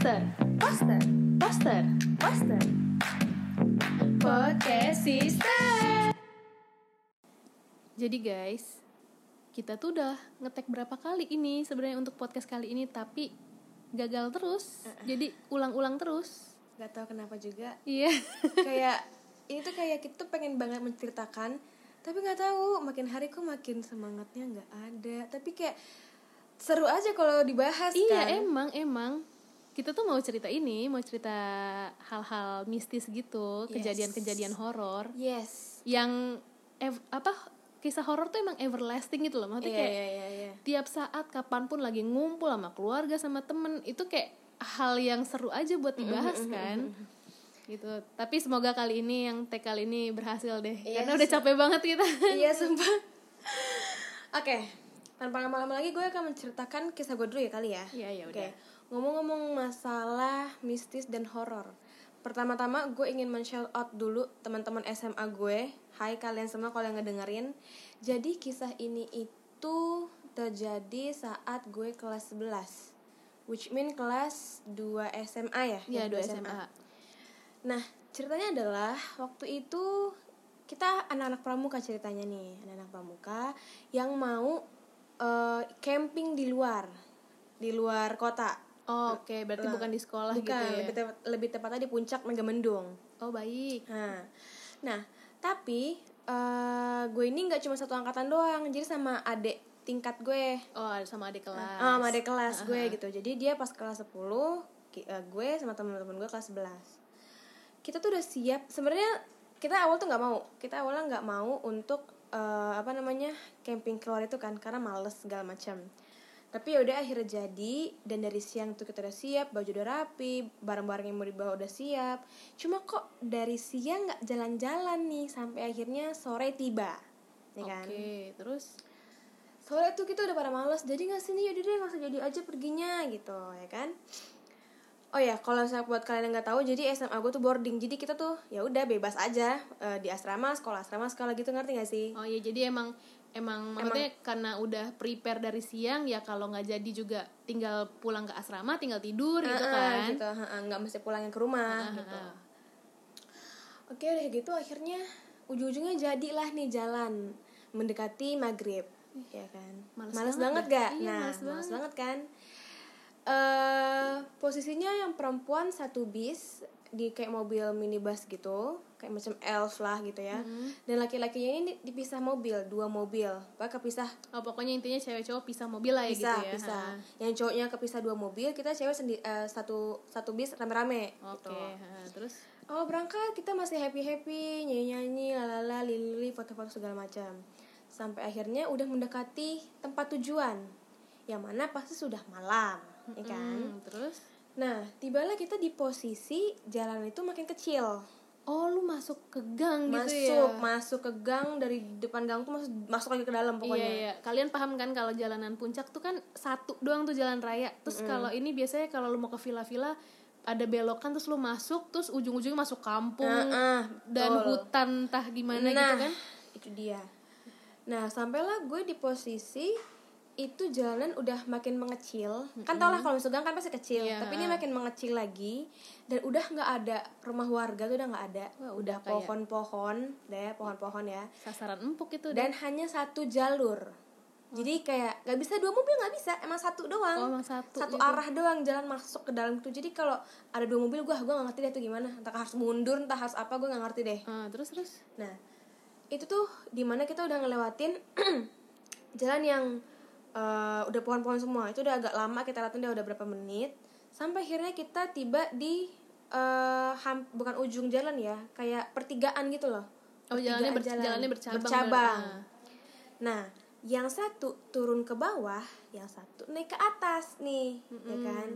Poster, poster, poster, poster. Podcast Sister. Jadi guys, kita tuh udah ngetek berapa kali ini sebenarnya untuk podcast kali ini tapi gagal terus. Jadi ulang-ulang terus. Gak tahu kenapa juga Iya. kayak ini tuh kayak kita tuh pengen banget menceritakan tapi nggak tahu makin hari kok makin semangatnya nggak ada tapi kayak seru aja kalau dibahas iya, kan emang emang kita tuh mau cerita ini, mau cerita hal-hal mistis gitu, Yes. kejadian-kejadian horor. Yes. Yang ev- apa kisah horor tuh emang everlasting gitu loh. Maksudnya iya kayak iya iya iya. tiap saat kapan pun lagi ngumpul sama keluarga sama temen itu kayak hal yang seru aja buat dibahas kan. gitu. Tapi semoga kali ini yang tag kali ini berhasil deh. Iya, karena udah capek banget kita. Iya sumpah. Oke tanpa lama-lama lagi gue akan menceritakan kisah gue dulu ya kali ya. Iya, iya, udah. Ngomong-ngomong masalah mistis dan horor. Pertama-tama gue ingin men-shout out dulu teman-teman SMA gue. Hai kalian semua kalau yang ngedengerin. Jadi kisah ini itu terjadi saat gue kelas 11 which mean kelas 2 SMA ya ya? Kelas dua SMA Nah, ceritanya adalah waktu itu kita anak-anak pramuka ceritanya nih, anak-anak pramuka yang mau eh, camping di luar, di luar kota. Oh, oke berarti Lah. bukan di sekolah Bukan, gitu ya lebih, tepat- lebih tepatnya di puncak Megamendung. oh baik Nah, nah tapi eh, gue ini nggak cuma satu angkatan doang, jadi sama adik tingkat gue, oh sama adik kelas ah, sama adik kelas gue gitu. Jadi dia pas kelas 10, ki- eh, gue sama teman-teman gue kelas 11. Kita tuh udah siap. Sebenarnya kita awal tuh nggak mau. Kita awalnya nggak mau untuk eh, apa namanya? camping keluar itu kan karena males segala macam. Tapi ya udah akhirnya jadi dan dari siang tuh kita udah siap, baju udah rapi, barang-barang yang mau dibawa udah siap. Cuma kok dari siang nggak jalan-jalan nih sampai akhirnya sore tiba. Ya kan? oke terus Soalnya tuh kita udah pada males Jadi gak sini yaudah deh gak usah jadi aja perginya gitu ya kan Oh ya kalau misalnya buat kalian yang nggak tahu Jadi SMA gue tuh boarding Jadi kita tuh ya udah bebas aja eh, Di asrama, sekolah asrama, sekolah gitu ngerti gak sih? oh ya jadi emang emang maksudnya karena udah prepare dari siang ya kalau nggak jadi juga tinggal pulang ke asrama tinggal tidur gitu kan gitu, nggak mesti pulangnya ke rumah gitu. Oke udah gitu akhirnya Ujung-ujungnya jadilah nih jalan Mendekati maghrib Ya kan Males Males, banget banget, gak? Iya, nah males males banget. banget kan eh Posisinya yang perempuan satu bis Di kayak mobil minibus gitu Kayak macam elf lah gitu ya. Dan laki-lakinya ini dipisah mobil Dua mobil. Pokoknya kepisah. Oh pokoknya intinya cewek cowok pisah mobil lah ya Pisah, gitu ya. pisah. Ha. Yang cowoknya kepisah dua mobil Kita cewek sendi- eh, satu, satu bis rame-rame oke gitu. ha, terus? Oh berangkat. Kita masih happy happy nyanyi nyanyi lalala lili foto-foto segala macam. Sampai akhirnya udah mendekati tempat tujuan. Yang mana pasti sudah malam ya kan? Hmm, terus nah tibalah kita di posisi jalan itu makin kecil oh lu masuk ke gang gitu masuk ya masuk ke gang dari depan gang tuh masuk masuk lagi ke dalam pokoknya Iya, iya. Kalian paham kan kalau jalanan puncak tuh kan satu doang tuh jalan raya. Terus kalau ini biasanya kalau lu mau ke villa-villa ada belokan terus lu masuk terus ujung-ujungnya masuk kampung Heeh, dan betul. hutan entah gimana nah, gitu kan. itu dia nah sampailah gue di posisi itu jalanan udah makin mengecil. Kan tau lah kalau gang kan pasti kecil Iya. tapi ini makin mengecil lagi. Dan udah nggak ada rumah warga tuh udah nggak ada. Wah, udah pohon-pohon deh pohon-pohon ya. Sasaran empuk itu dan hanya satu jalur. Jadi kayak nggak bisa dua mobil nggak bisa emang satu doang. Oh, emang satu satu gitu. arah doang jalan masuk ke dalam itu jadi kalau ada dua mobil gue gue nggak ngerti deh itu gimana. Entah harus mundur entah harus apa gue nggak ngerti deh. Ah, terus terus? Nah, itu tuh di mana kita udah ngelewatin jalan yang eh, udah pohon-pohon semua. Itu udah agak lama kita lewatin udah, udah berapa menit. Sampai akhirnya kita tiba di eh, ham- bukan ujung jalan ya, kayak pertigaan gitu loh. Oh, jalannya ber- Pertigaan jalannya bercabang, Bercabang. Mbak. Nah, yang satu turun ke bawah, yang satu naik ke atas nih, ya kan?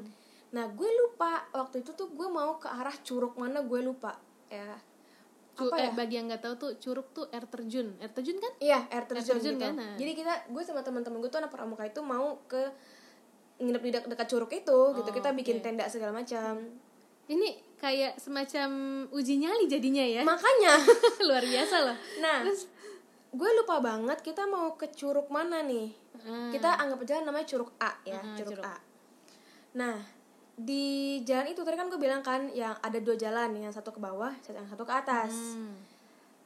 Nah, gue lupa waktu itu tuh gue mau ke arah curug mana gue lupa, ya. Cu- Apa eh, ya? bagi yang nggak tahu tuh curug tuh air terjun. Air terjun kan? Iya, air terjun, terjun gitu. kan, nah. Jadi kita, gue sama teman-teman gue tuh anak pramuka itu mau ke nginep di dek- dekat curug itu, gitu. Oh, Kita bikin oke. tenda segala macam. Ini kayak semacam uji nyali jadinya ya. Makanya, Luar biasa loh. nah, gue lupa banget kita mau ke curug mana nih. Ah. Kita anggap aja namanya curug A ya, Ah, curug, curug. A. Nah, di jalan itu tadi kan gue bilang kan yang ada dua jalan yang satu ke bawah yang satu ke atas. Hmm.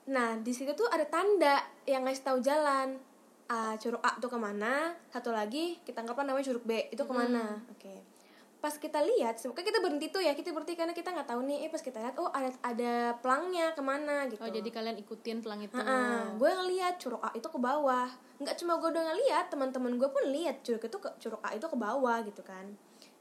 nah di situ tuh ada tanda yang ngasih tahu jalan. Ah, curug A tuh ke mana? Satu lagi kita anggaplah namanya curug B itu ke mana? Oke. Pas kita lihat sebenarnya kita berhenti tuh ya kita berhenti karena kita nggak tahu nih eh pas kita lihat oh ada ada pelangnya ke mana gitu. Oh, jadi kalian ikutin pelang itu. gue ngeliat curug A itu ke bawah. Nggak cuma gue doang ngeliat teman-teman gue pun lihat curug itu ke curug A itu ke bawah gitu kan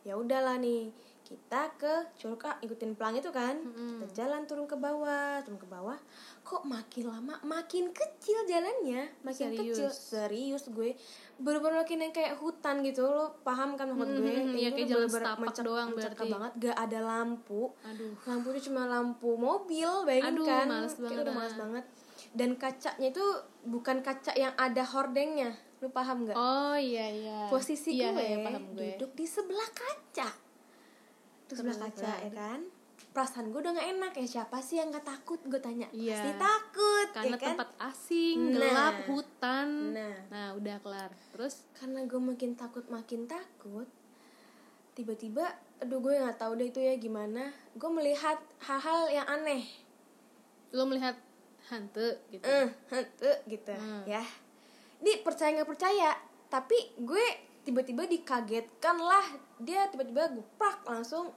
ya udahlah nih kita ke curug A ikutin pelang itu kan? Kita jalan turun ke bawah turun ke bawah. Kok makin lama makin kecil jalannya? Makin Serius? kecil. Serius gue. Bener-bener makin yang kayak hutan gitu lo paham kan maksud gue? Hmm, iya, gitu kayak tuh jalan bener-bener setapak mencekam- doang mencekam berarti. banget. Gak ada lampu. Aduh. lampunya cuma lampu mobil bayangin Aduh, kan? males Kayak banget, udah ah. males banget. Dan kacanya itu bukan kaca yang ada hordengnya lu paham nggak Oh iya iya. posisi iya, gue, iya, paham gue. duduk di sebelah kaca terus sebelah kaca ya kan perasaan gue udah gak enak ya siapa sih yang gak takut gue tanya Iya. pasti takut Karena ya kan tempat asing, Nah. gelap, hutan. Nah. Nah, udah kelar. Terus karena gue makin takut makin takut tiba-tiba aduh gue nggak tahu deh itu ya gimana gue melihat hal-hal yang aneh lo melihat hantu gitu. eh hantu gitu Hmm. ya ini percaya nggak percaya tapi gue tiba-tiba dikagetkan lah dia tiba-tiba guprak langsung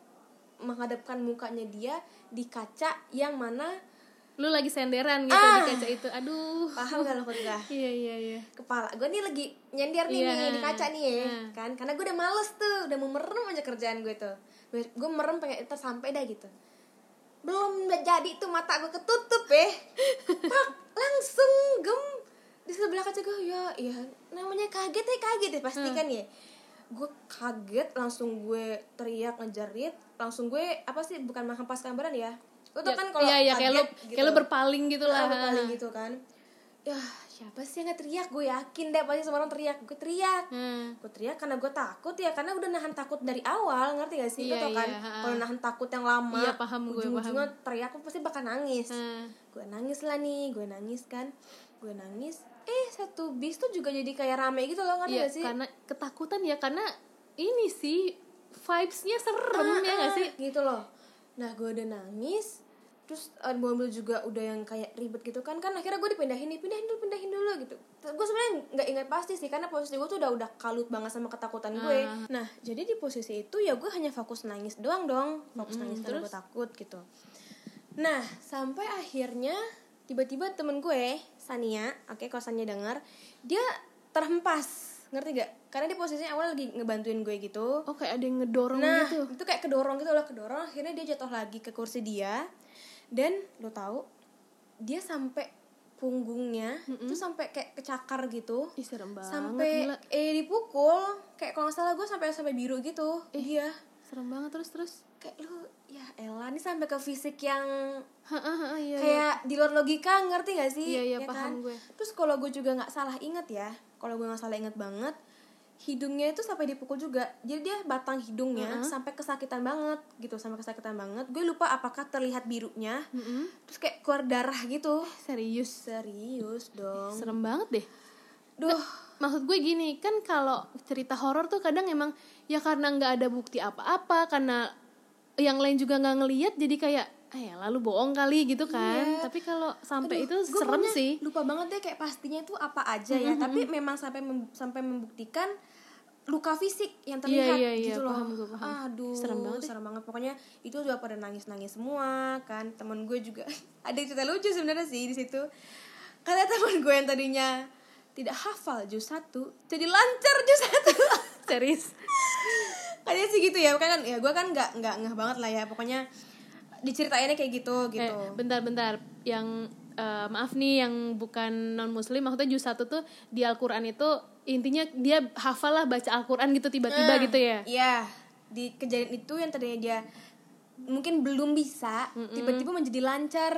menghadapkan mukanya dia di kaca yang mana Lu lagi senderan gitu Ah. di kaca itu. Aduh. paham gak lo gue Iya iya iya. kepala gue nih lagi nyender nih, Iya. nih di kaca nih ya Hmm. kan karena gue udah males tuh udah mau merem aja kerjaan gue tuh gue, gue merem pengen ntar sampai dah gitu belum jadi tuh mata gue ketutup ya Pak, langsung gem di sebelah kaca gue ya ya namanya kaget ya kaget ya pasti Hmm. kan ya. Gue kaget langsung gue teriak ngejerit langsung gue apa sih bukan menghempaskan badan ya. Tau Ya, kan kalau iya, iya, kayak lu berpaling gitu lah. Nah, berpaling gitu kan. Ya siapa sih yang nggak teriak gue yakin deh pasti semua orang teriak. Gue teriak. Hmm. gue teriak karena gue takut ya karena udah nahan takut dari awal ngerti gak sih? Lo Iya, tau kan? iya, ha. kalau nahan takut yang lama Iya, paham gue, ujung-ujungnya teriak gue pasti bakal nangis. Hmm. gue nangis lah nih gue nangis kan gue nangis eh satu bis tuh juga jadi kayak rame gitu loh ngerti Iya, gak sih karena ketakutan ya karena ini sih vibes-nya serem ya gak sih? gitu loh nah gue udah nangis terus uh, mobil juga udah yang kayak ribet gitu kan kan akhirnya gue dipindahin nih pindahin dulu pindahin dulu gitu gue sebenarnya nggak ingat pasti sih karena posisi gue tuh udah udah kalut banget sama ketakutan gue Ah. nah jadi di posisi itu ya gue hanya fokus nangis doang dong fokus nangis karena gue terus? takut gitu nah sampai akhirnya tiba-tiba temen gue Sania oke kalau Sania dengar dia terhempas ngerti gak karena di posisinya awal lagi ngebantuin gue gitu Oh kayak ada yang ngedorong Nah, gitu. itu kayak kedorong gitu loh, kedorong. Akhirnya dia jatuh lagi ke kursi dia. Dan lo tahu, dia sampai punggungnya itu sampai kayak kecakar gitu. Ih serem banget sampai eh dipukul. Kayak kalau nggak salah gue sampai sampai biru gitu. Iya. Serem banget terus terus. Kayak lu ya Ella ini sampai ke fisik yang iya. iya. kayak di luar logika ngerti gak sih? Iya, iya, Ya paham gue. Terus kalau gue juga nggak salah inget ya, kalau gue nggak salah inget banget, hidungnya itu sampai dipukul juga. Jadi dia batang hidungnya sampai kesakitan banget gitu, sampai kesakitan banget. Gue lupa apakah terlihat birunya, Mm-mm. terus kayak keluar darah gitu. Serius. Serius dong. Serem banget deh. Duh, Maksud gue gini, kan kalau cerita horor tuh kadang emang ya karena nggak ada bukti apa-apa, karena yang lain juga nggak ngeliat jadi kayak eh lalu bohong kali gitu kan. Iya. Tapi kalau sampai itu serem sih. Lupa banget deh kayak pastinya itu apa aja ya. Tapi memang sampai mem- sampai membuktikan luka fisik yang terlihat iya, iya, gitu loh. paham gue, paham. Aduh, Serem banget serem banget. Pokoknya itu juga pada nangis-nangis semua kan. Temen gue juga ada cerita lucu sebenarnya sih di situ. Karena temen gue yang tadinya tidak hafal juz satu jadi lancar juz satu. Serius. Kayaknya sih gitu ya. Kan ya gue kan nggak nggak ngeh banget lah ya. Pokoknya diceritainnya kayak gitu gitu. Eh, bentar-bentar yang eh, maaf nih yang bukan non muslim maksudnya juz satu tuh di Al-Qur'an itu intinya dia hafal lah baca Al-Qur'an gitu tiba-tiba Nah, gitu ya. Iya, di kejadian itu yang tadinya dia mungkin belum bisa, tiba-tiba menjadi lancar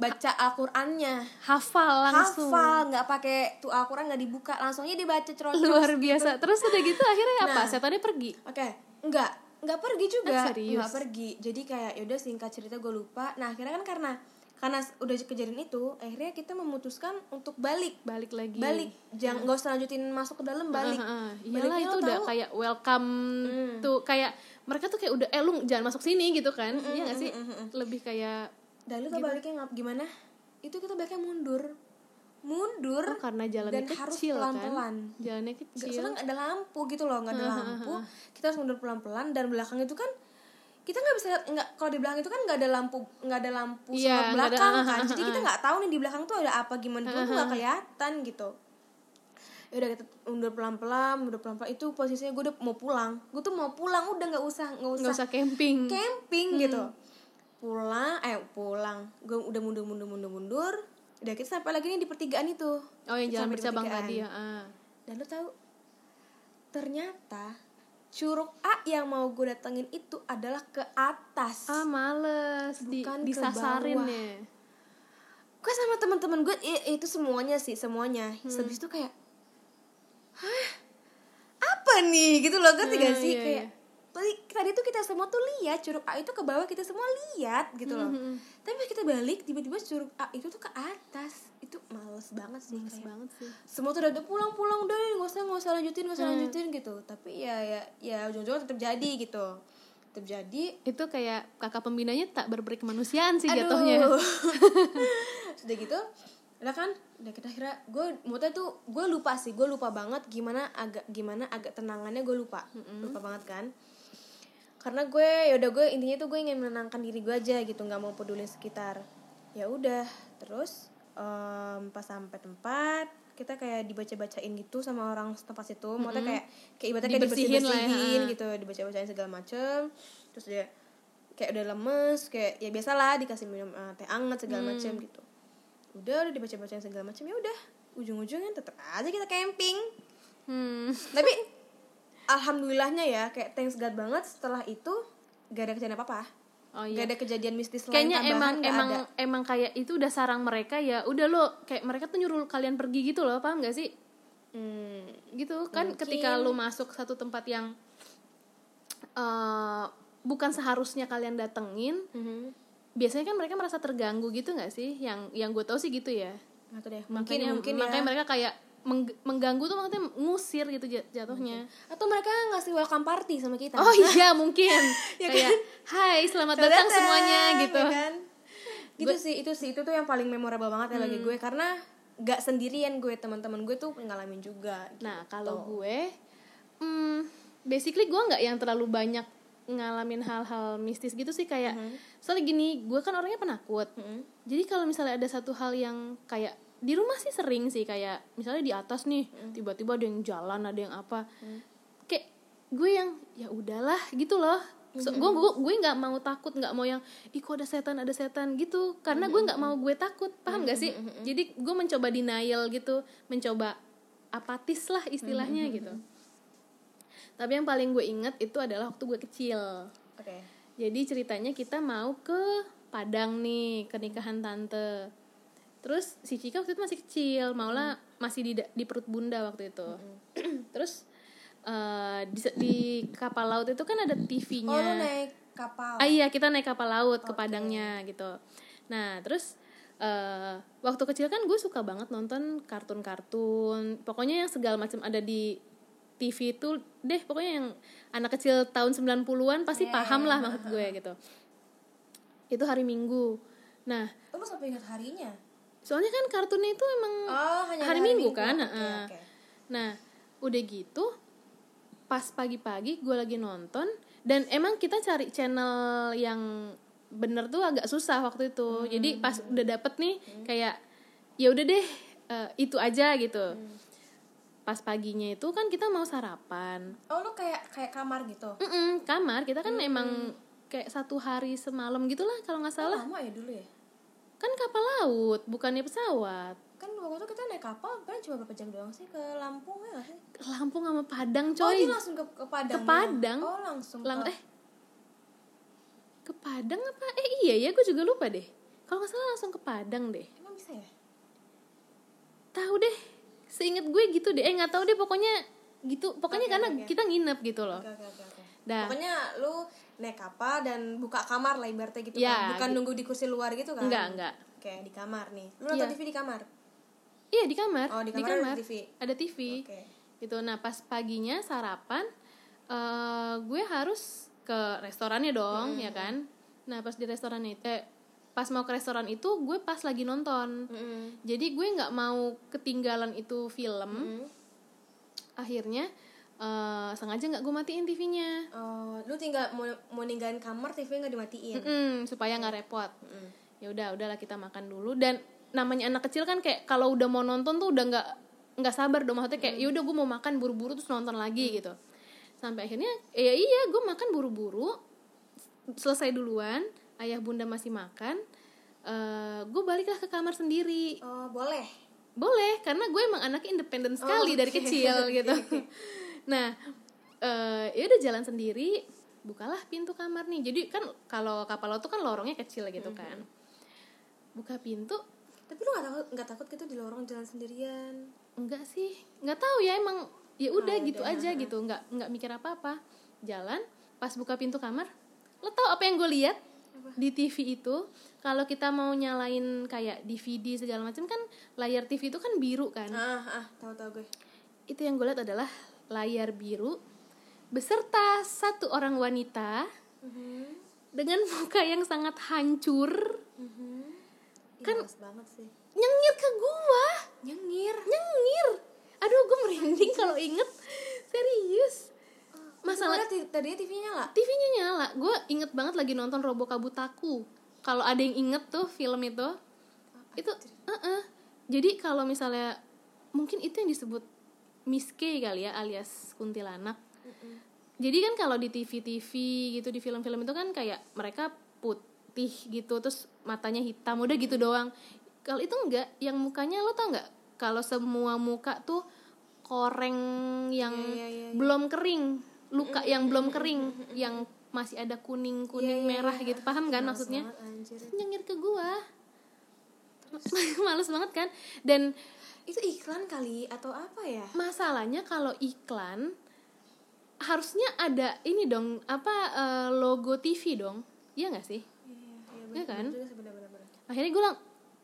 baca Al-Qur'annya. Hafal langsung. Hafal, nggak pakai tuh Al-Qur'an nggak dibuka, langsungnya dibaca cerocos. Luar biasa. Terus udah gitu akhirnya apa? Nah. Setannya pergi. Oke, nggak nggak pergi juga, Ah, nggak pergi. Jadi kayak yaudah singkat cerita gue lupa. Nah akhirnya kan karena karena udah kejadian itu, akhirnya kita memutuskan untuk balik, Balik lagi. balik, jangan nggak usah lanjutin masuk ke dalam balik. Heeh, Iyalah Baliknya itu udah tahu- kayak welcome tuh kayak mereka tuh kayak udah eh lu jangan masuk sini gitu kan iya gak sih lebih kayak dan lu tau baliknya ngap gimana? Itu kita baliknya mundur. Mundur oh, karena jalannya dan harus kecil pelan-pelan. kan jalannya Gak, kecil. soalnya nggak ada lampu gitu loh nggak ada lampu. kita harus mundur pelan-pelan dan belakang itu kan kita nggak bisa lihat nggak kalau di belakang itu kan nggak ada lampu nggak ada lampu ada- belakang ah, kan. jadi kita nggak tahu nih di belakang tuh ada apa gimana. Tuh nggak kelihatan gitu. Ya udah kita mundur pelan-pelan mundur pelan-pelan. Itu posisinya gue udah mau pulang. Gue tuh mau pulang udah nggak usah nggak usah usah camping. camping gitu pulang eh pulang. Gue udah mundur mundur mundur mundur udah kita sampai lagi nih di pertigaan itu. Oh yang jalan di bercabang tadi ya ah. dan lo tahu ternyata curug A yang mau gue datengin itu adalah ke atas. Ah males. Di, Bukan ke disasarin bawah. ya. Gue sama teman-teman gue itu semuanya sih semuanya. Hmm. habis itu kayak hah? Apa nih? Gitu loh gak Ah, sih? iya, kayak tadi tadi tuh kita semua tuh lihat curug A itu ke bawah kita semua lihat gitu loh. Hmm, tapi pas kita balik tiba-tiba curug A itu tuh ke atas. Itu males banget sih males kayak banget sih. semua tuh udah udah pulang pulang udah deh, nggak usah nggak usah lanjutin nggak usah Hmm. lanjutin gitu. Tapi ya ya ya ujung-ujungnya tetap jadi gitu. Tetap jadi. Itu kayak kakak pembinanya tak berperi kemanusiaan sih Aduh. jatuhnya. Sudah gitu udah kan udah kita kira gue moodnya tuh gue lupa sih gue lupa banget gimana agak gimana agak tenangannya gue lupa. Lupa banget kan karena gue ya udah gue intinya tuh gue ingin menenangkan diri gue aja gitu nggak mau peduli sekitar. Ya udah terus em, pas sampai tempat kita kayak dibaca-bacain gitu sama orang tempat situ. Maksudnya kayak kayak ibaratnya kayak Dibersihin lah ya, dibersih-bersihin ha. gitu dibaca-bacain segala macem. Terus dia kayak udah lemes kayak ya biasalah dikasih minum eh, teh anget segala Hmm. macem gitu. Udah udah dibaca-bacain segala macem ya udah. Ujung-ujungnya tetap aja kita camping. Hmm. tapi alhamdulillahnya ya kayak thanks God banget setelah itu gak ada kejadian apa apa oh gak iya ada kejadian mistis lain kayaknya tambahan emang gak emang ada. emang kayak itu udah sarang mereka ya udah lo kayak mereka tuh nyuruh kalian pergi gitu loh paham gak sih? Hmm, gitu kan Mungkin. ketika lu masuk satu tempat yang eh bukan seharusnya kalian datengin mhm. biasanya kan mereka merasa terganggu gitu nggak sih? Yang yang gue tau sih gitu ya. Tahu deh. Mungkin makanya mungkin makanya ya. mereka kayak mengg- mengganggu tuh maksudnya ngusir gitu jat- jatuhnya atau mereka ngasih welcome party sama kita oh iya mungkin Ya kayak hai selamat Selamat datang semuanya gitu ya kan? gitu sih itu sih itu tuh yang paling memorable banget ya bagi Hmm. gue karena gak sendirian gue teman-teman gue tuh ngalamin juga Nah, gitu. kalau gue, hmm, basically gue nggak yang terlalu banyak ngalamin hal-hal mistis gitu sih kayak, soalnya gini, gue kan orangnya penakut. Mhm. Jadi kalau misalnya ada satu hal yang kayak di rumah sih sering sih kayak misalnya di atas nih tiba-tiba ada yang jalan ada yang apa, kayak gue yang ya udahlah gitu loh. So, gue gue gue nggak mau takut nggak mau yang ih kok ada setan ada setan gitu. Karena gue nggak mau gue takut. Paham gak sih? jadi gue mencoba denial gitu mencoba apatis lah istilahnya gitu. tapi yang paling gue inget itu adalah waktu gue kecil. Oke. Jadi ceritanya kita mau ke Padang nih ke nikahan tante terus si Cika waktu itu masih kecil maulah masih di di perut bunda waktu itu. Terus eh, di, di kapal laut itu kan ada oh lu TV-nya naik kapal. Ah iya kita naik kapal laut ke Padangnya gitu. Nah terus eh, waktu kecil kan gue suka banget nonton kartun-kartun. Pokoknya yang segala macam ada di TV itu deh pokoknya yang anak kecil tahun 90-an pasti Iya, paham iya, lah maksud gue gitu. Itu hari Minggu. Nah lu sampai ingat harinya soalnya kan kartunnya itu emang oh hanya hari, Minggu, kan oke, Heeh. oke. Nah, udah gitu pas pagi-pagi gue lagi nonton dan emang kita cari channel yang bener tuh agak susah waktu itu. Jadi pas udah dapet nih kayak ya udah deh eh, itu aja gitu. Pas paginya itu kan kita mau sarapan. oh lu kayak kayak kamar gitu Mm-mm, kamar kita kan emang kayak satu hari semalam gitulah kalau nggak salah. lama ya dulu ya Kan kapal laut, bukannya pesawat. kan waktu itu kita naik kapal kan cuma berapa jam doang sih ke Lampung ya sih Lampung sama Padang oh coy. dia langsung ke, ke Padang Ke Padang. oh langsung Lang ke eh ke Padang apa? Eh iya ya, gue juga lupa deh. Kalau nggak salah langsung ke Padang deh. emang bisa ya Tahu deh. Seingat gue gitu deh. Eh nggak tahu deh pokoknya gitu. Pokoknya Oke, karena oke. kita nginep gitu loh. oke oke oke Dah. pokoknya lu naik kapal dan buka kamar lah ibaratnya gitu Ya, kan bukan gitu. nunggu di kursi luar gitu kan Enggak, enggak. oke di kamar nih lu nonton Iya. TV di kamar Iya di kamar. Oh, di kamar ada TV. Ada TV. oke Gitu. Nah pas paginya sarapan, eh gue harus ke restorannya dong ya kan nah pas di restoran itu eh, pas mau ke restoran itu gue pas lagi nonton Mm-mm. jadi gue nggak mau ketinggalan itu film Mm. akhirnya eh, sengaja nggak gue matiin TV-nya Oh, lu tinggal mau, mau ninggalin kamar TV nggak dimatiin. Mm-mm, supaya nggak repot Mm. ya udah udahlah kita makan dulu dan namanya anak kecil kan kayak kalau udah mau nonton tuh udah nggak nggak sabar dong maksudnya kayak ya udah gue mau makan buru-buru terus nonton lagi gitu sampai akhirnya ya iya gue makan buru-buru selesai duluan ayah bunda masih makan eh gue baliklah ke kamar sendiri Oh, boleh. boleh karena gue emang anaknya independen sekali Oh, dari oke. kecil gitu. nah eh ya udah jalan sendiri bukalah pintu kamar nih jadi kan kalau kapal laut tuh kan lorongnya kecil gitu Mm-hmm. kan buka pintu Tapi lu nggak takut nggak takut gitu di lorong jalan sendirian? enggak sih nggak tahu ya emang ya udah ya gitu udah, aja gitu nggak nggak mikir apa apa jalan pas buka pintu kamar lo tau apa yang gue lihat Apa? di TV itu kalau kita mau nyalain kayak DVD segala macam kan layar TV itu kan biru kan Ah, ah, tahu tahu gue. itu yang gue lihat adalah layar biru beserta satu orang wanita Mhm. dengan muka yang sangat hancur Mhm. Kan- banget sih. nyengir ke gua Nyengir. nyengir aduh gue merinding kalau inget serius Masalah masalah tadinya TV-nya nyala. TV-nya nyala gue inget banget lagi nonton Robo Kabutaku kalau ada yang inget tuh film itu itu uh-uh. jadi kalau misalnya mungkin itu yang disebut Miss K kali ya alias kuntilanak. Jadi kan kalau di TV-TV gitu di film-film itu kan kayak mereka putih gitu terus matanya hitam udah gitu doang. Kalau itu enggak yang mukanya lo tau nggak kalau semua muka tuh koreng yang Iya, iya, iya, iya. belum kering. Luka yang belum kering yang masih ada kuning kuning Iya, iya, merah gitu. Paham kan Males maksudnya? banget, nyengir ke gua. Males banget kan? Dan Itu iklan kali atau apa ya? masalahnya kalau iklan harusnya ada ini dong apa eh, logo TV dong. Iya nggak sih? Iya kan? akhirnya gue lang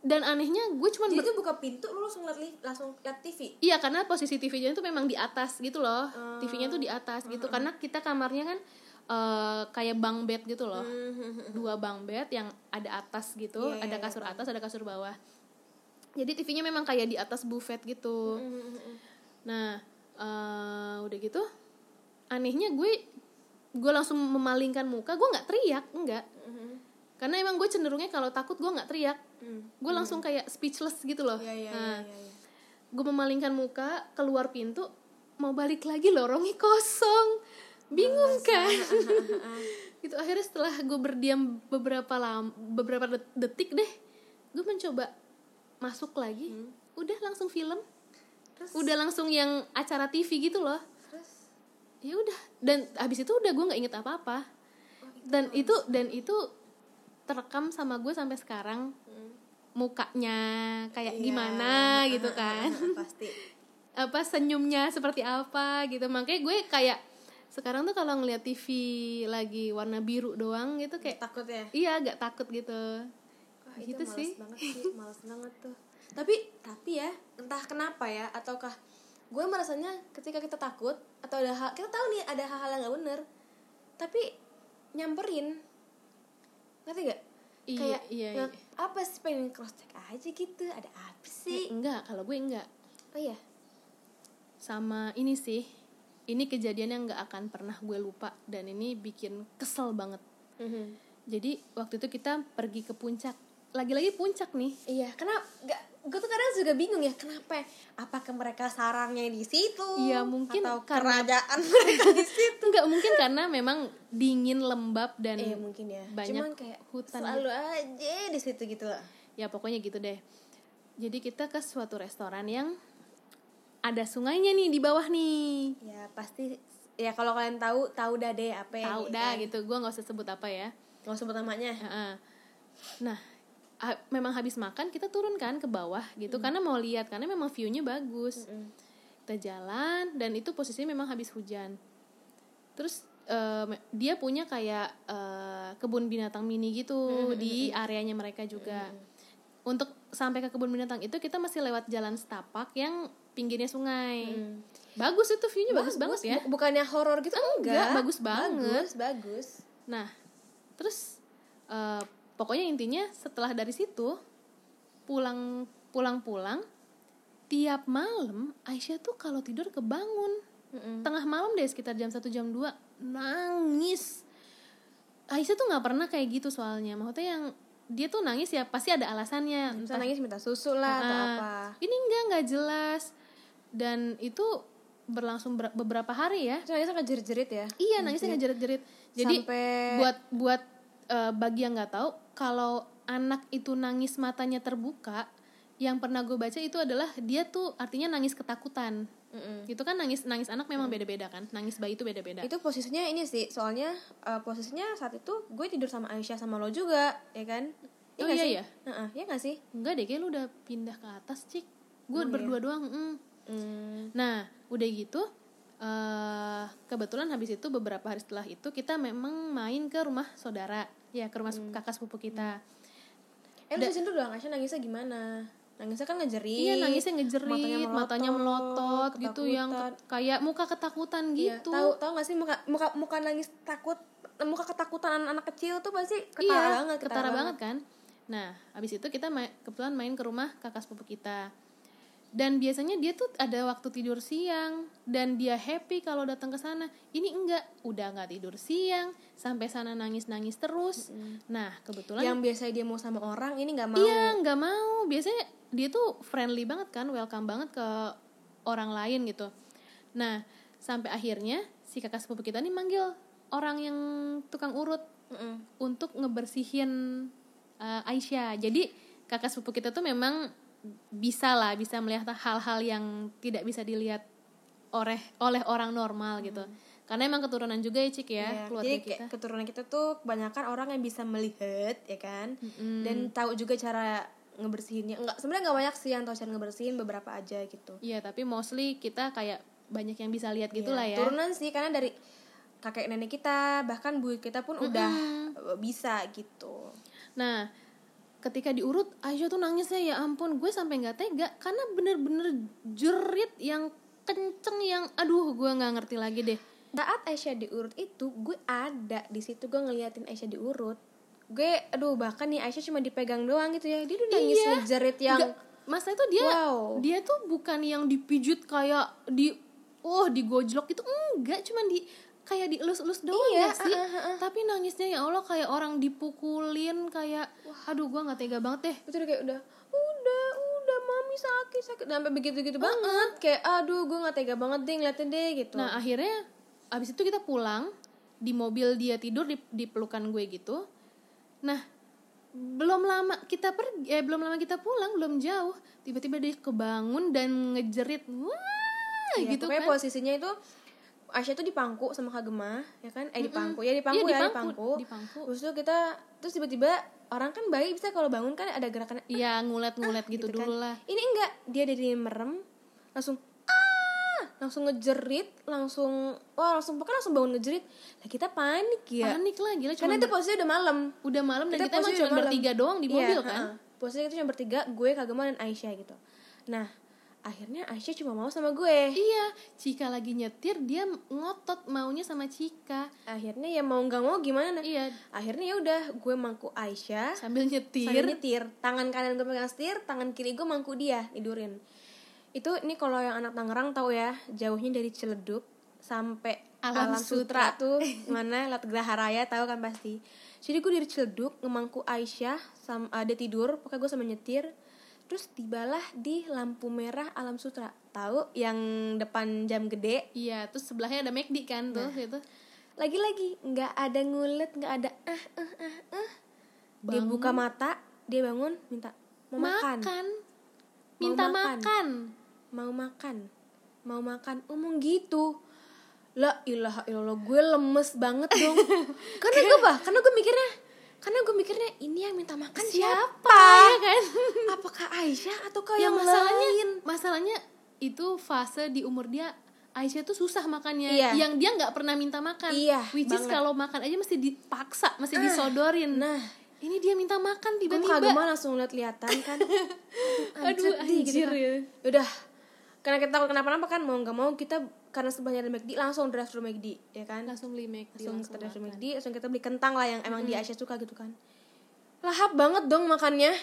dan anehnya gue cuman Jadi ber- itu buka pintu lu langsung liat li- langsung liat TV. iya karena posisi TV-nya itu memang di atas gitu loh. Oh. TV-nya tuh di atas gitu. Karena kita kamarnya kan eh, kayak bang bed gitu loh. Dua bang bed yang ada atas gitu Iya, iya, ada iya, kasur atas ada kasur bawah jadi TV-nya memang kayak di atas buffet gitu Nah, eh, udah gitu, anehnya gue gue langsung memalingkan muka, gue nggak teriak, enggak, karena emang gue cenderungnya kalau takut gue nggak teriak, gue langsung kayak speechless gitu loh. Iya iya Nah, iya iya. gue memalingkan muka, keluar pintu, mau balik lagi lorongnya kosong, bingung kan? gitu akhirnya setelah gue berdiam beberapa lam, beberapa det- detik deh, gue mencoba masuk lagi, udah langsung film, Terus? Udah langsung yang acara TV gitu loh. Terus? Ya udah dan habis itu udah gue nggak inget apa apa oh, itu dan itu dan itu terekam sama gue sampai sekarang. Hmm. mukanya kayak Iya. gimana gitu kan. Pasti. apa senyumnya seperti apa gitu. Makanya gue kayak sekarang tuh kalau ngeliat TV lagi warna biru doang gitu kayak Takut ya? iya agak takut gitu Wah, Gitu itu males sih. banget sih, males banget tuh. Tapi tapi ya, entah kenapa ya, ataukah gue merasanya ketika kita takut atau ada hal kita tahu nih ada hal-hal yang nggak bener, tapi nyamperin, ngerti gak? Iya, Kayak iya, "Ngap- iya. apa sih pengen cross check aja gitu, ada apa sih? enggak kalau gue enggak Oh iya, sama ini sih ini kejadian yang nggak akan pernah gue lupa dan ini bikin kesel banget jadi waktu itu kita pergi ke puncak lagi-lagi puncak nih iya. Kenapa? Gak, gue tuh kadang juga bingung ya, kenapa? Apakah mereka sarangnya di situ? Iya, mungkin atau karena- kerajaan mereka di situ? nggak mungkin karena memang dingin lembab dan Iya mungkin ya. banyak Cuman kayak hutan selalu aja di situ gitu lah. ya pokoknya gitu deh jadi kita ke suatu restoran yang ada sungainya nih di bawah nih Ya pasti ya kalau kalian tahu tahu dah deh apa tahu dah kan. gitu gue nggak usah sebut apa ya Nggak usah sebut namanya. Nah ha- memang habis makan kita turun kan ke bawah gitu karena mau lihat karena memang view-nya bagus. Kita jalan dan itu posisinya memang habis hujan. Terus em, dia punya kayak eh, kebun binatang mini gitu di areanya mereka juga. Untuk sampai ke kebun binatang itu kita masih lewat jalan setapak yang pinggirnya sungai. Bagus itu viewnya bagus, banget ya. Bu- bukannya horor gitu? Enggak, bagus banget. bagus bagus. Nah, terus eh, pokoknya intinya setelah dari situ pulang pulang-pulang tiap malam Aisyah tuh kalau tidur kebangun. Mm-mm. tengah malam deh sekitar jam 1 jam 2 nangis. Aisyah tuh nggak pernah kayak gitu soalnya. Maksudnya yang dia tuh nangis ya pasti ada alasannya. Bisa nangis minta susu lah atau Ah, apa. Ini enggak nggak jelas. Dan itu berlangsung ber- beberapa hari ya. Nangisnya kan jerit-jerit ya? Iya nangisnya ngejerit-jerit. Jadi Sampai- buat buat eh, bagi yang nggak tahu kalau anak itu nangis matanya terbuka, yang pernah gue baca itu adalah dia tuh artinya nangis ketakutan. Mm-mm. Itu kan nangis nangis anak memang beda-beda kan. Nangis bayi itu beda-beda. itu posisinya ini sih soalnya eh, posisinya saat itu gue tidur sama Aisyah sama lo juga ya kan Oh, nggak iya sih? ya? Heeh, iya nggak sih Enggak deh, kayak lu udah pindah ke atas, Cik. Gue Oh, berdua doang. mm. Hmm. Nah, udah gitu eh kebetulan habis itu beberapa hari setelah itu kita memang main ke rumah saudara, ya ke rumah kakak sepupu kita. eh lu dulu dong Aisyah nangisnya gimana nangisnya kan ngejerit Iya nangisnya ngejerit, matanya matanya melotot, melotot, gitu yang ke- kayak muka ketakutan Iya, gitu. tahu tahu nggak sih muka muka muka nangis takut muka ketakutan anak-anak kecil tuh pasti ketara iya, banget ketara banget kan. Nah, habis itu kita ma- kebetulan main ke rumah kakak sepupu kita. Dan biasanya dia tuh ada waktu tidur siang dan dia happy kalau datang ke sana. Ini enggak, udah nggak tidur siang, sampai sana nangis-nangis terus. Nah, kebetulan yang biasanya dia mau sama orang ini nggak mau Iya, nggak mau. Biasanya dia tuh friendly banget kan, welcome banget ke orang lain gitu. Nah, sampai akhirnya si kakak sepupu kita nih manggil orang yang tukang urut Mm-mm. untuk ngebersihin uh, Aisyah. Jadi kakak sepupu kita tuh memang bisa lah, bisa melihat hal-hal yang tidak bisa dilihat oleh oleh orang normal gitu. Karena emang keturunan juga ya Cik ya, Iya, keluarga jadi kita. keturunan kita tuh kebanyakan orang yang bisa melihat ya kan? Dan tahu juga cara ngebersihinnya. Enggak sebenarnya nggak banyak sih yang tahu cara ngebersihin beberapa aja gitu. Iya, tapi mostly kita kayak banyak yang bisa lihat gitulah Iya, ya. turunan sih karena dari kakek nenek kita bahkan buyut kita pun udah eh, bisa gitu. Nah, ketika diurut Aisyah tuh nangisnya ya ampun, gue sampai nggak tega karena bener-bener jerit yang kenceng yang aduh gue nggak ngerti lagi deh. saat Aisyah diurut itu gue ada di situ gue ngeliatin Aisyah diurut gue aduh bahkan nih Aisyah cuma dipegang doang gitu ya dia udah nangis Iya. ngejerit yang masa itu dia Wow. dia tuh bukan yang dipijut kayak di oh digojlok gitu enggak cuman di kayak dielus-elus doang Iya, nggak sih? ah, ah, ah. tapi nangisnya ya Allah kayak orang dipukulin kayak aduh gue nggak tega banget deh. Itu udah kayak udah udah udah mami sakit sakit. Sampai begitu gitu banget. Kayak aduh gue nggak tega banget deh ngeliatin deh gitu. Nah akhirnya abis itu kita pulang di mobil dia tidur di, di pelukan gue gitu. Nah belum lama kita pergi, eh belum lama kita pulang belum jauh tiba-tiba dia kebangun dan ngejerit wah Iya, gitu kan. posisinya itu Aisyah tuh dipangku sama Kak Gemma ya kan eh dipangku ya dipangku Iya, ya dipangku, dipangku dipangku. terus tuh kita terus tiba-tiba orang kan bayi bisa kalau bangun kan ada gerakan Iya ngulet-ngulet gitu, kan. dulu lah. ini enggak dia dari merem langsung ah langsung ngejerit langsung wah langsung pokoknya langsung bangun ngejerit lah kita panik ya Panik lah gila karena itu posisinya udah malam udah malam dan kita, emang cuma bertiga doang di Iya, mobil kan. heeh. posisinya kita cuma bertiga gue Kagema dan Aisyah gitu nah akhirnya Aisyah cuma mau sama gue. Iya, Cika lagi nyetir dia ngotot maunya sama Cika. akhirnya ya mau nggak mau gimana? Iya, akhirnya ya udah gue mangku Aisyah. Sambil nyetir. sambil nyetir. Tangan kanan gue pegang setir tangan kiri gue mangku dia tidurin. Itu ini kalau yang anak Tangerang tahu ya jauhnya dari Ciledug sampai Alam Alam, Sutra, tuh. Mana? Lat Geraha Raya tahu kan pasti. Jadi gue dari Ciledug ngemangku Aisyah sama ada tidur pokoknya gue sama nyetir terus tibalah di lampu merah Alam Sutra tahu yang depan jam gede Iya, terus sebelahnya ada McD kan tuh Nah. gitu. lagi-lagi nggak ada ngulet nggak ada ah ah ah ah dia Bangun. buka mata dia bangun minta mau makan, Minta Mau makan. makan. mau makan mau makan ngomong gitu la ilaha illallah gue lemes banget dong karena gue bah karena gue mikirnya karena gue mikirnya ini yang minta makan siapa, Ya kan? apakah Aisyah atau kau yang yang, masalahnya lain masalahnya itu fase di umur dia Aisyah tuh susah makannya Iya. yang dia nggak pernah minta makan Iya, which is banget. kalau makan aja mesti dipaksa mesti disodorin nah ini dia minta makan gue tiba-tiba kagak mah langsung lihat lihatan kan Aduh, anjir, anjir kan. ya. udah karena kita takut kenapa-napa kan mau nggak mau kita karena sebelahnya ada McD langsung drive thru McD ya kan? Langsung beli McD langsung kita drive thru. McD langsung kita beli kentang lah yang emang dia Aisyah suka gitu kan. Lahap banget dong makannya.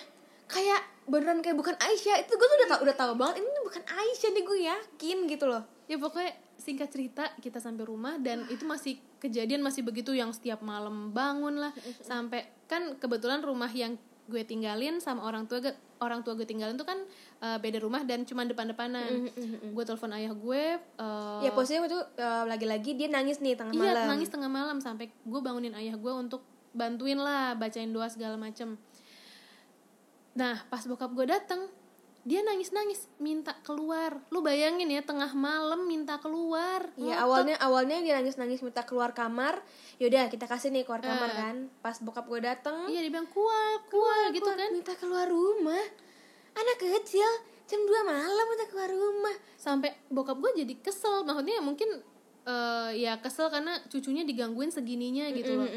Kayak beneran kayak bukan Aisyah. Itu gue tuh udah tau udah tahu banget ini bukan Aisyah nih gue yakin gitu loh. Ya pokoknya singkat cerita kita sampai rumah dan itu masih kejadian masih begitu yang setiap malam bangun lah. Sampai kan kebetulan rumah yang gue tinggalin sama orang tua gue orang tua gue tinggalin tuh kan eh, beda rumah dan cuma depan-depanan. Gue telepon ayah gue eh, ya posisinya waktu eh, lagi-lagi dia nangis nih tengah iya malam. nangis tengah malam sampai gue bangunin ayah gue untuk bantuin lah bacain doa segala macem. Nah pas bokap gue datang dia nangis nangis minta keluar. Lu bayangin ya tengah malam minta keluar. Iya awalnya awalnya dia nangis nangis minta keluar kamar. Yaudah kita kasih nih keluar kamar kan. Pas bokap gue dateng iya dia bilang keluar keluar gitu keluar, kan. Minta keluar rumah anak kecil jam 2 malam minta keluar rumah. Sampai bokap gue jadi kesel. Maksudnya mungkin eh, ya kesel karena cucunya digangguin segininya gitu loh.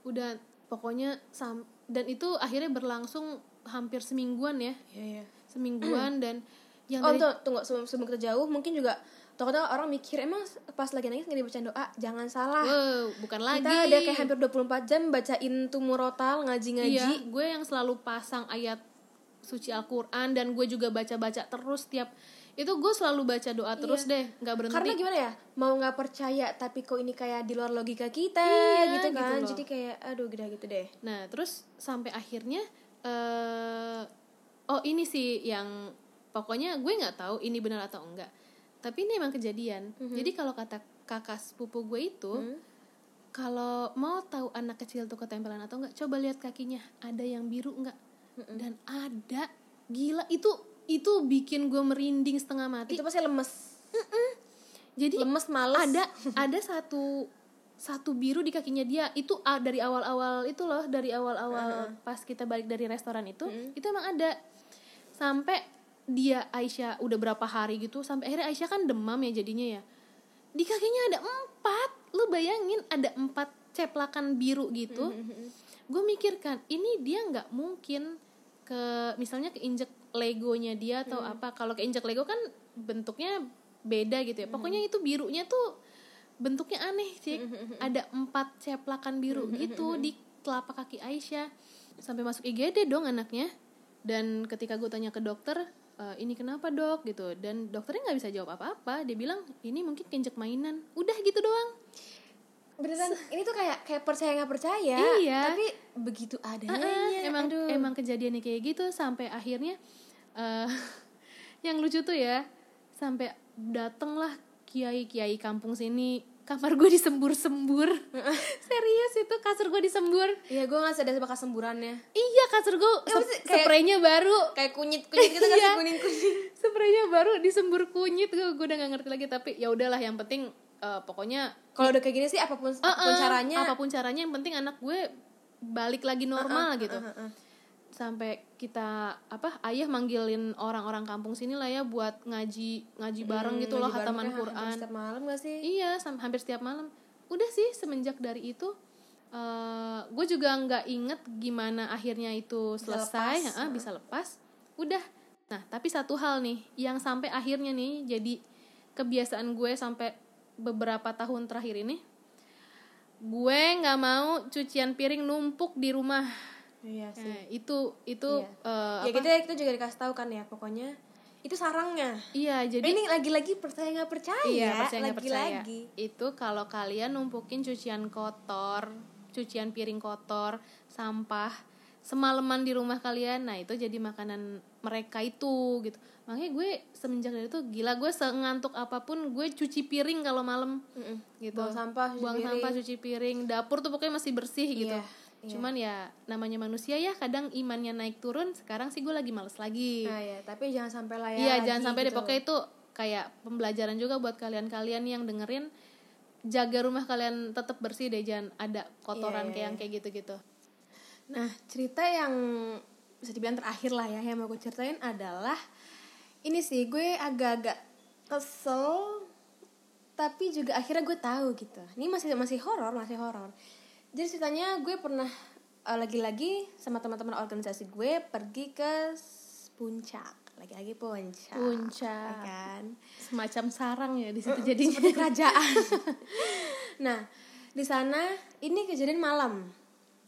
udah pokoknya sam dan itu akhirnya berlangsung hampir semingguan ya. Iya iya. Semingguan dan yang oh dari tuh tunggu sebelum, sebelum kita jauh mungkin juga takutnya orang mikir emang pas lagi nangis nggak dibacain doa? Jangan salah. Wow, bukan lagi. kita udah kayak hampir 24 jam bacain tumurotal ngaji-ngaji. Iya, gue yang selalu pasang ayat suci Al-Quran dan gue juga baca-baca terus tiap itu gue selalu baca doa terus deh nggak berhenti. Karena gimana ya mau nggak percaya tapi kok ini kayak di luar logika kita Iya, gitu gitu kan. loh. jadi kayak aduh gede gitu deh. Nah terus sampai akhirnya eh oh ini sih yang pokoknya gue nggak tahu ini benar atau enggak. Tapi ini emang kejadian. Jadi kalau kata kakak sepupu gue itu kalau mau tahu anak kecil tuh ketempelan atau enggak coba lihat kakinya ada yang biru enggak dan ada gila itu itu bikin gue merinding setengah mati. Itu pasti lemes. Jadi lemes males. ada ada satu satu biru di kakinya dia itu ah, dari awal-awal itu loh dari awal-awal pas kita balik dari restoran itu itu emang ada. Sampai dia Aisyah udah berapa hari gitu sampai akhirnya Aisyah kan demam ya jadinya ya. Di kakinya ada empat lu bayangin ada empat ceplakan biru gitu. Gue mikirkan ini dia nggak mungkin ke misalnya keinjek legonya dia atau apa kalau keinjek lego kan bentuknya beda gitu ya. Pokoknya itu birunya tuh bentuknya aneh sih. Ada empat ceplakan biru gitu di telapak kaki Aisyah. Sampai masuk IGD dong anaknya. Dan ketika gue tanya ke dokter "E, ini kenapa dok? Gitu. Dan dokternya nggak bisa jawab apa-apa. Dia bilang ini mungkin keinjek mainan. Udah gitu doang beneran ini tuh kayak kayak percaya nggak percaya Iya. tapi begitu adanya Ah, emang aduh. emang kejadiannya kayak gitu sampai akhirnya eh yang lucu tuh ya sampai datenglah kiai kiai kampung sini kamar gue disembur-sembur. Serius itu kasur gue disembur. Iya gue nggak sadar bakal semburannya iya kasur gue Ya, spraynya baru. kayak kunyit kunyit gitu kan Iya. kuning kuning spraynya baru disembur kunyit gue gue udah gak ngerti lagi tapi ya udahlah yang penting eh, pokoknya kalau udah kayak gini sih apa pun apa pun eh, eh, caranya apa pun caranya yang penting anak gue balik lagi normal gitu. sampai kita apa ayah manggilin orang-orang kampung sini lah ya buat ngaji ngaji bareng gitu loh Ngaji hataman kan hampir Quran. setiap malam gak sih? Iya hampir setiap malam. Udah sih semenjak dari itu eh gue juga nggak inget gimana akhirnya itu selesai lepas. ah, bisa lepas. Udah. Nah tapi satu hal nih yang sampai akhirnya nih jadi kebiasaan gue sampai beberapa tahun terakhir ini gue nggak mau cucian piring numpuk di rumah. Iya sih. Nah, itu itu eh, ya apa? kita kita juga dikasih tahu kan ya pokoknya itu sarangnya. Iya jadi ini lagi-lagi percaya nggak percaya? Iya, percaya nggak percaya. lagi-lagi. Itu kalau kalian numpukin cucian kotor, cucian piring kotor, sampah semalaman di rumah kalian, nah itu jadi makanan mereka itu gitu. Makanya gue semenjak dari itu gila gue sengantuk apa pun gue cuci piring kalau malam gitu. buang sampah cuci Buang piring. sampah, cuci piring, dapur tuh pokoknya masih bersih gitu. Iya, iya. Cuman ya namanya manusia ya kadang imannya naik turun. Sekarang sih gue lagi males lagi. nah ya tapi jangan sampai lah ya Iya, jangan sampai deh gitu. pokoknya itu kayak pembelajaran juga buat kalian-kalian yang dengerin jaga rumah kalian tetap bersih deh jangan ada kotoran Iya, iya, kayak yang iya. kayak gitu-gitu. Nah, cerita yang bisa dibilang terakhir lah ya yang mau gue ceritain adalah ini sih gue agak-agak kesel tapi juga akhirnya gue tahu gitu. Ini masih masih horor, masih horor. Jadi ceritanya gue pernah eh, lagi-lagi sama teman-teman organisasi gue pergi ke puncak. lagi-lagi puncak Puncak. ya kan semacam sarang ya di situ jadi seperti kerajaan nah di sana ini kejadian malam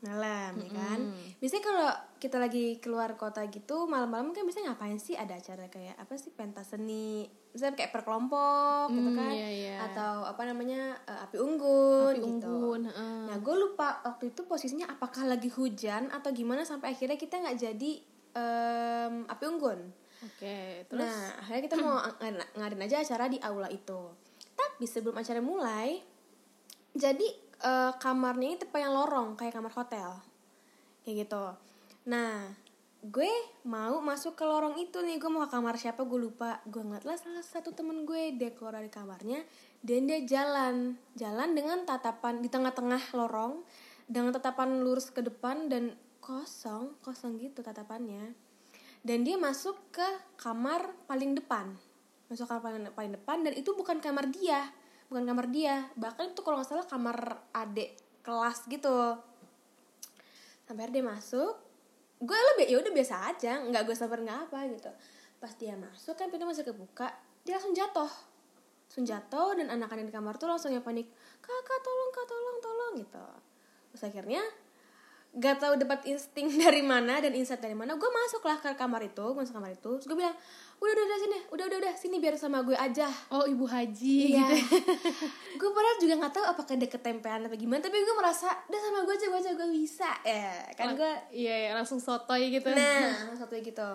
malam ya kan? Biasanya kalau kita lagi keluar kota gitu malam-malam kan biasanya ngapain sih? Ada acara kayak apa sih? Pentas seni. Misalnya kayak per kelompok gitu Hmm, kan? iya, iya. atau apa namanya eh, api unggun Api gitu. unggun, heeh. nah gue lupa waktu itu posisinya apakah lagi hujan atau gimana sampai akhirnya kita nggak jadi em, api unggun. Oke terus? Nah, akhirnya kita mau ng- ngadain aja acara di aula itu. Tapi sebelum acara mulai, jadi eh, kamarnya ini tipe yang lorong kayak kamar hotel, kayak gitu. Nah, gue mau masuk ke lorong itu nih, gue mau ke kamar siapa gue lupa. Gue ngeliatlah salah satu temen gue dia keluar dari kamarnya dan dia jalan, jalan dengan tatapan di tengah-tengah lorong dengan tatapan lurus ke depan dan kosong, kosong gitu tatapannya. Dan dia masuk ke kamar paling depan. Masuk kamar paling, paling depan dan itu bukan kamar dia bukan kamar dia. Bahkan itu kalau nggak salah kamar adik kelas gitu. Sampai dia masuk gue lebih ya udah biasa aja nggak gue sabar nggak apa gitu. Pas dia masuk kan pintu masih kebuka dia langsung jatuh. Langsung jatuh dan anak-anak di kamar tuh langsung yang panik kakak tolong kak tolong tolong gitu. Terus akhirnya gak tahu dapat insting dari mana dan insight dari mana gue masuklah ke kamar itu gue masuk kamar itu. Gue bilang udah udah udah sini. Udah udah udah. Sini biar sama gue aja. Oh ibu haji. Iya. gitu. Gue padahal juga nggak tahu apakah dia ketempean apa gimana tapi gue merasa udah sama gue aja gue aja gue bisa. Ya kan gue iya iya, langsung sotoy gitu. Nah satu gitu.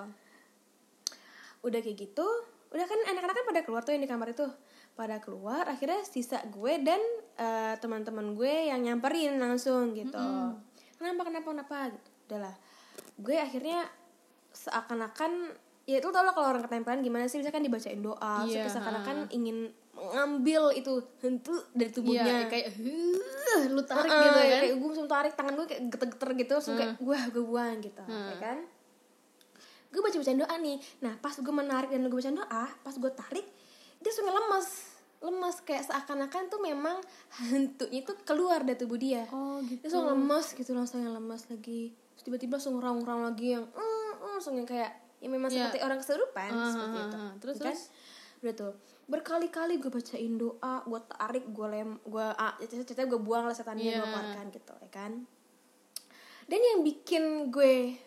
Udah kayak gitu udah kan anak-anak kan pada keluar tuh yang di kamar itu. Pada keluar akhirnya sisa gue dan eh, teman-teman gue yang nyamperin langsung gitu. Kenapa kenapa kenapa gitu. Udahlah. Gue akhirnya seakan-akan ya itu tau lah kalau orang ketempelan gimana sih? Misalkan dibacain doa Iya, terus seakan-akan ingin mengambil itu hentu dari tubuhnya. Iya kayak lu tarik Heeh, gitu ya, kan? kayak gue langsung tarik tangan gue kayak geter-geter gitu langsung kayak gue gue buang gitu ya kan? Gue baca bacain doa nih. Nah pas gue menarik dan gue bacain doa pas gue tarik dia langsung lemes lemes kayak seakan-akan tuh memang hantunya itu keluar dari tubuh dia. Oh dia gitu. langsung lemes gitu langsung yang lemes lagi. Terus tiba-tiba langsung raung-raung lagi yang mm, mm, langsung yang kayak ya memang Iya. seperti orang kesurupan Ah, seperti ah, itu ah. Terus, kan? terus? udah tuh berkali-kali gue bacain doa gue tarik gue lem gue ah, cerita gue buang lah setannya Iya. gue keluarkan gitu ya kan dan yang bikin gue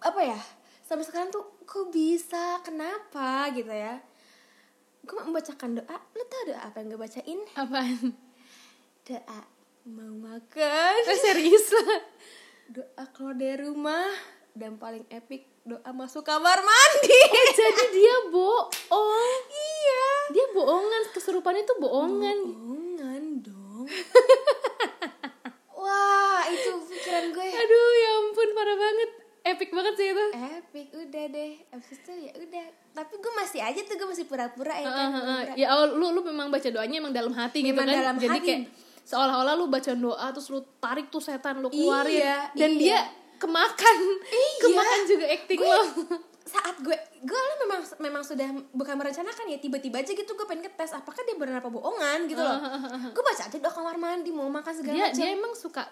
apa ya sampai sekarang tuh kok bisa kenapa gitu ya gue mau membacakan doa lo tau doa apa yang gue bacain apaan doa mau makan Eh, serius lah doa keluar dari rumah dan paling epic doa masuk kamar mandi. Jadi dia bohong. Iya. Dia bohongan kesurupan itu bohongan. Bohongan dong. Wah itu pikiran gue. Aduh ya ampun parah banget. Epic banget sih itu. Epic udah deh. Abis itu ya udah. Tapi gue masih aja tuh gue masih pura-pura ya kan heeh. pura-pura. ya oh, lu lu memang baca doanya emang dalam hati gitu Memang kan. dalam jadi hati. kayak seolah-olah lu baca doa terus lu tarik tuh setan lu keluarin. Iya, dan iya. dia kemakan. Iya. kemakan juga acting gue lo. saat gue gue lah memang memang sudah bukan merencanakan ya tiba-tiba aja gitu gue pengen ngetes apakah dia benar apa bohongan gitu loh. Gue baca aja doa kamar mandi mau makan segala dia macam. dia emang suka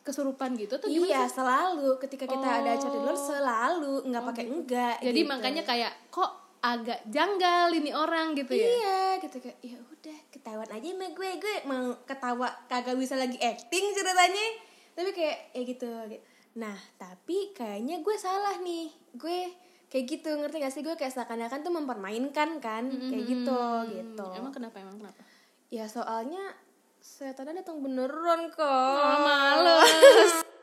kesurupan gitu tuh gimana iya sih? selalu. Ketika kita ada acara di luar Oh. selalu. Nggak pakai enggak jadi gitu. makanya kayak kok agak janggal ini orang gitu ya? Iya gitu. Kayak ya udah ketahuan aja sama gue. Gue mau ketawa kagak bisa lagi acting ceritanya. Tapi kayak ya gitu nah tapi kayaknya gue salah nih. Gue kayak gitu ngerti gak sih? Gue kayak seakan-akan tuh mempermainkan kan? Kayak gitu gitu. Emang kenapa emang kenapa? Ya soalnya setannya datang beneran kok oh, males